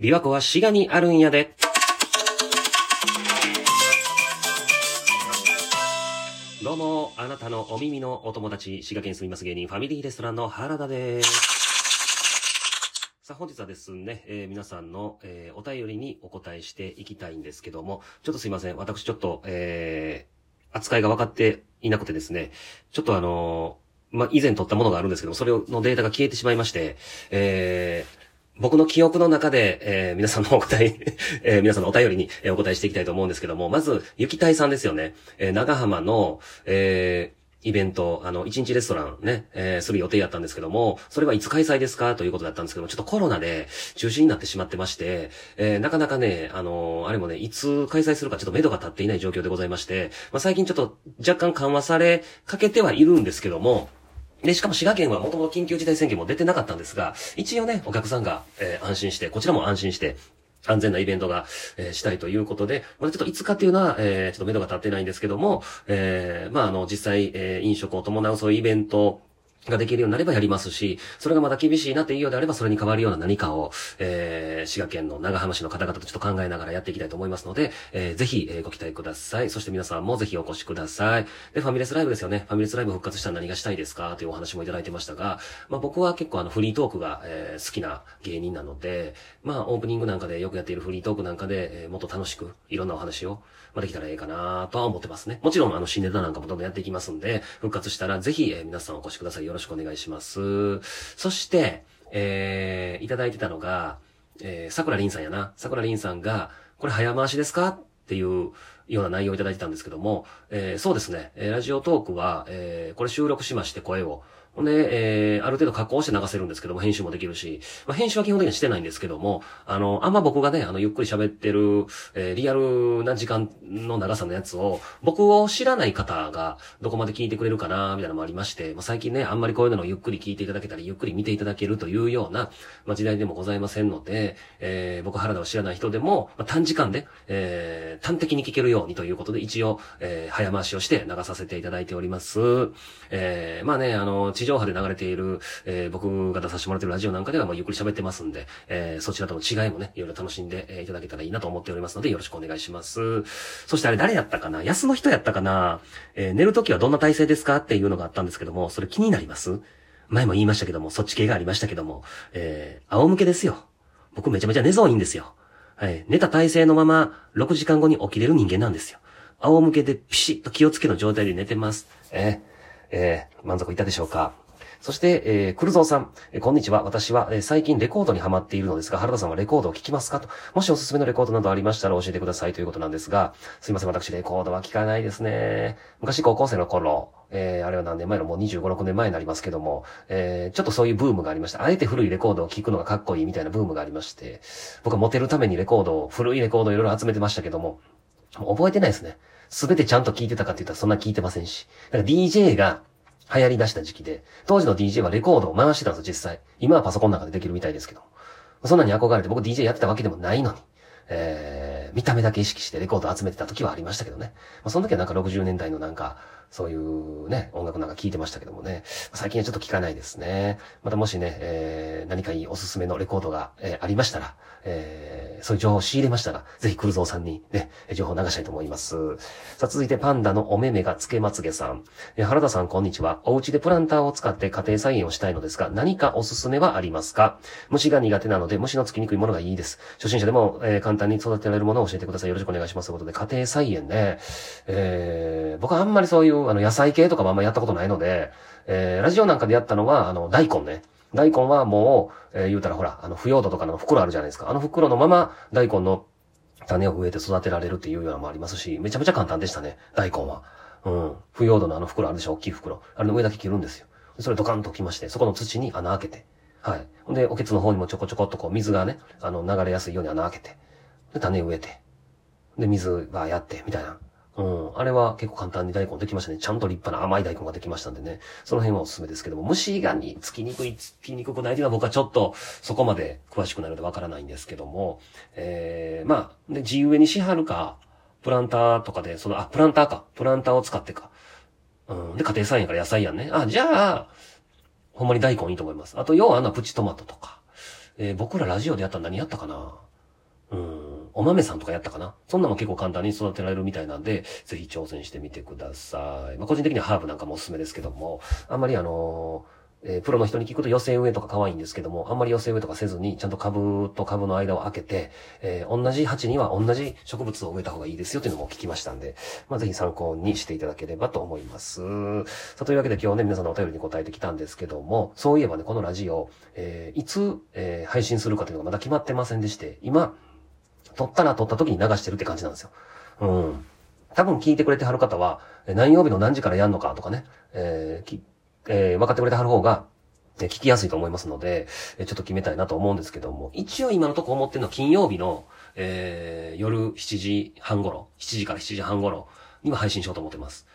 琵琶湖は滋賀にあるんやで。どうも、あなたのお耳のお友達、滋賀県住みます芸人、ファミリーレストランの原田です。さあ、本日はですね、えー皆さんの、えーお便りにお答えしていきたいんですけども、ちょっとすいません。私ちょっと、えー扱いが分かっていなくてですね、ちょっとあのまあ、以前撮ったものがあるんですけども、それのデータが消えてしまいまして、えー僕の記憶の中で、えー皆さんのお答え、えー皆さんのお便りにえお答えしていきたいと思うんですけども、まず、ゆきたいさんですよね。えー長浜の、えーイベント、あの、一日レストランね、えーする予定やったんですけども、それはいつ開催ですか？ということだったんですけども、ちょっとコロナで中止になってしまってまして、えーなかなかね、あのーあれもね、いつ開催するかちょっと目処が立っていない状況でございまして、まあ、最近ちょっと若干緩和されかけてはいるんですけども、で、しかも滋賀県はもともと緊急事態宣言も出てなかったんですが、一応ね、お客さんが、えー安心して、こちらも安心して、安全なイベントが、えーしたいということで、まだちょっといつかっていうのは、えーちょっと目処が立ってないんですけども、えーまあ、あの、実際、えー飲食を伴うそういうイベント、ができるようになればやりますし、それがまだ厳しいなっていうようであれば、それに変わるような何かを、えー、滋賀県の長浜市の方々とちょっと考えながらやっていきたいと思いますので、えーぜひ、えーご期待ください。そして皆さんもぜひお越しください。で、ファミレスライブですよね。ファミレスライブ復活したら何がしたいですか？というお話もいただいてましたが、まあ僕は結構あのフリートークが、えー好きな芸人なので、まあオープニングなんかでよくやっているフリートークなんかで、えーもっと楽しくいろんなお話を、まあ、できたらいいかなとは思ってますね。もちろんあの新ネタなんかもどんどんやっていきますんで、復活したらぜひ、えー皆さんお越しください。よろしくお願いします。そして、えーいただいてたのが、えー、桜凛さんやな。桜凛さんが、これ早回しですか？っていうような内容をいただいてたんですけども、えーそうですね、えーラジオトークは、えーこれ収録しまして声を。ほんで、えーある程度加工して流せるんですけども、編集もできるし、まあ、編集は基本的にはしてないんですけども、あの、あんま僕がね、あの、ゆっくり喋ってる、えーリアルな時間の長さのやつを、僕を知らない方が、どこまで聞いてくれるかな、みたいなのもありまして、まあ、最近ね、あんまりこういうのをゆっくり聞いていただけたり、ゆっくり見ていただけるというような、まあ、時代でもございませんので、えー僕原田を知らない人でも、まあ、短時間で、えー端的に聞けるようにということで、一応、えー早回しをして流させていただいております。えーまあね、あの、地上波で流れている、えー僕が出させてもらっているラジオなんかでは、まあ、ゆっくり喋ってますんで、えーそちらとの違いもね、いろいろ楽しんで、えーいただけたらいいなと思っておりますので、よろしくお願いします。そしてあれ誰やったかな？安の人やったかな？えー寝るときはどんな体勢ですか？っていうのがあったんですけども、それ気になります？前も言いましたけども、そっち系がありましたけども、えー仰向けですよ。僕めちゃめちゃ寝相いいんですよ。はい。寝た体勢のまま、6時間後に起きれる人間なんですよ。仰向けでピシッと気をつけの状態で寝てます。えーえー満足いたでしょうか？そして、えー、クルゾーさん、えーこんにちは。私は、えー最近レコードにハマっているのですが、原田さんはレコードを聴きますかと。もしおすすめのレコードなどありましたら教えてくださいということなんですが、すいません、私レコードは聴かないですね。昔高校生の頃、えーあれは何年前の？もう25、6年前になりますけども、えーちょっとそういうブームがありました。あえて古いレコードを聴くのがかっこいいみたいなブームがありまして、僕はモテるためにレコードを、古いレコードをいろいろ集めてましたけども、も覚えてないですね。すべてちゃんと聞いてたかって言ったらそんな聞いてませんし。だから DJ が流行り出した時期で、当時の DJ はレコードを回してたんですよ、実際。今はパソコンの中でできるみたいですけど。そんなに憧れて僕 DJ やってたわけでもないのに、えー、見た目だけ意識してレコード集めてた時はありましたけどね。まあ、その時はなんか60年代のなんか、そういうね、音楽なんか聞いてましたけどもね。最近はちょっと聞かないですね。またもしね、えー、何かいいおすすめのレコードが、えーありましたら、えー、そういう情報を仕入れましたら、ぜひクルゾーさんにね、情報を流したいと思います。さあ、続いてパンダのおめめがつけまつげさん。原田さん、こんにちは。お家でプランターを使って家庭菜園をしたいのですが、何かおすすめはありますか？虫が苦手なので、虫のつきにくいものがいいです。初心者でも、えー簡単に育てられるものを教えてください。よろしくお願いします。ということで、家庭菜園ね。えー、僕はあんまりそういう、あの、野菜系とかもあんまりやったことないので、えー、ラジオなんかでやったのは、あの、大根ね。大根はもう、えー言うたらほら、あの、腐葉土とかの袋あるじゃないですか。あの袋のまま、大根の種を植えて育てられるっていうようなもありますし、めちゃめちゃ簡単でしたね、大根は。うん。腐葉土のあの袋あるでしょ？大きい袋。あれの上だけ切るんですよ。それドカンと置きまして、そこの土に穴開けて。はい。ほんで、おけつの方にもちょこちょこっとこう、水がね、あの、流れやすいように穴開けて。で、種植えて。で、水はやって、みたいな。うん。あれは結構簡単に大根できましたね。ちゃんと立派な甘い大根ができましたんでね。その辺はおすすめですけども、虫がにつきにくい、つきにくくないというのは僕はちょっとそこまで詳しくないのでわからないんですけども、えー、まあ、で、地植えにしはるか、プランターとかで、その、あ、プランターか。プランターを使ってか。うん。で、家庭菜園から野菜やんね。あ、じゃあ、ほんまに大根いいと思います。あと、要はあのプチトマトとか、えー、僕らラジオでやったら何やったかなうん、お豆さんとかやったかな？そんなも結構簡単に育てられるみたいなんで、ぜひ挑戦してみてください。まあ、個人的にはハーブなんかもおすすめですけども、あんまりあのーえー、プロの人に聞くと寄せ植えとか可愛いんですけども、あんまり寄せ植えとかせずに、ちゃんと株と株の間を開けて、えー、同じ鉢には同じ植物を植えた方がいいですよというのも聞きましたんで、まあ、ぜひ参考にしていただければと思います。さあ、というわけで今日ね、皆さんのお便りに答えてきたんですけども、そういえばね、このラジオ、えー、いつ、えー、配信するかというのがまだ決まってませんでして、今、撮ったら撮った時に流してるって感じなんですよ。うん。多分聞いてくれてはる方は、何曜日の何時からやんのかとかね、えー、えー、分かってくれてはる方が、聞きやすいと思いますので、ちょっと決めたいなと思うんですけども、一応今のとこ思ってるのは金曜日の、えー、夜7時半頃、7時から7時半頃には配信しようと思ってます。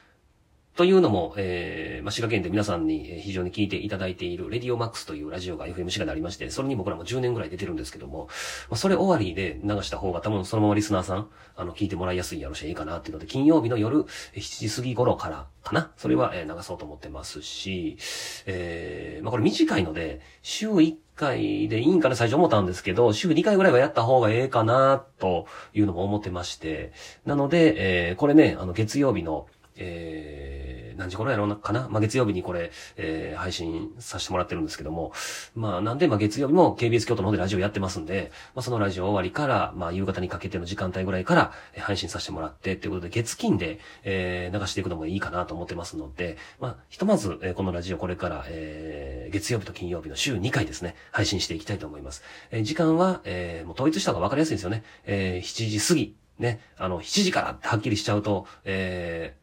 というのも、えー、まあ、滋賀県で皆さんに非常に聞いていただいている、レディオマックスというラジオが FM 滋賀でありまして、それに僕らも10年ぐらい出てるんですけども、まあ、それ終わりで流した方が多分そのままリスナーさん、あの、聞いてもらいやすいやろしいいかなっていうので、金曜日の夜7時過ぎ頃からかな？それは、え、流そうと思ってますし、えー、まあ、これ短いので、週1回でいいんかな？最初思ったんですけど、週2回ぐらいはやった方がええかな、というのも思ってまして、なので、えー、これね、あの、月曜日の、えー、何時頃やろうな、かなまあ、月曜日にこれ、えー、配信させてもらってるんですけども、まあ、なんで、まあ、月曜日も KBS 京都の方でラジオやってますんで、まあ、そのラジオ終わりから、まあ、夕方にかけての時間帯ぐらいから、配信させてもらって、ということで、月金で、えー、流していくのもいいかなと思ってますので、まあ、ひとまず、えー、このラジオこれから、えー、月曜日と金曜日の週2回ですね、配信していきたいと思います。えー、時間は、えー、もう統一した方が分かりやすいんですよね。えー、7時過ぎ、ね、あの、7時からってはっきりしちゃうと、え、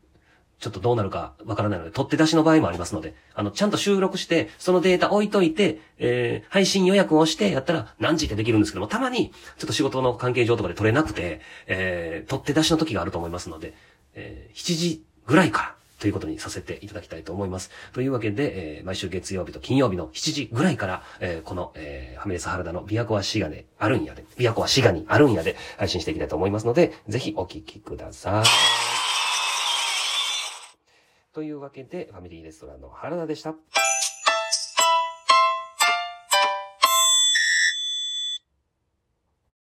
ちょっとどうなるかわからないので、取って出しの場合もありますので、あの、ちゃんと収録して、そのデータ置いといて、えー、配信予約をしてやったら何時ってできるんですけども、たまに、ちょっと仕事の関係上とかで取れなくて、えー、取って出しの時があると思いますので、えー、7時ぐらいから、ということにさせていただきたいと思います。というわけで、えー、毎週月曜日と金曜日の7時ぐらいから、えー、この、えー、ファミレス原田の琵琶湖は滋賀であるんやで、琵琶湖は滋賀にあるんやで配信していきたいと思いますので、ぜひお聞きください。というわけで、ファミリーレストランの原田でした。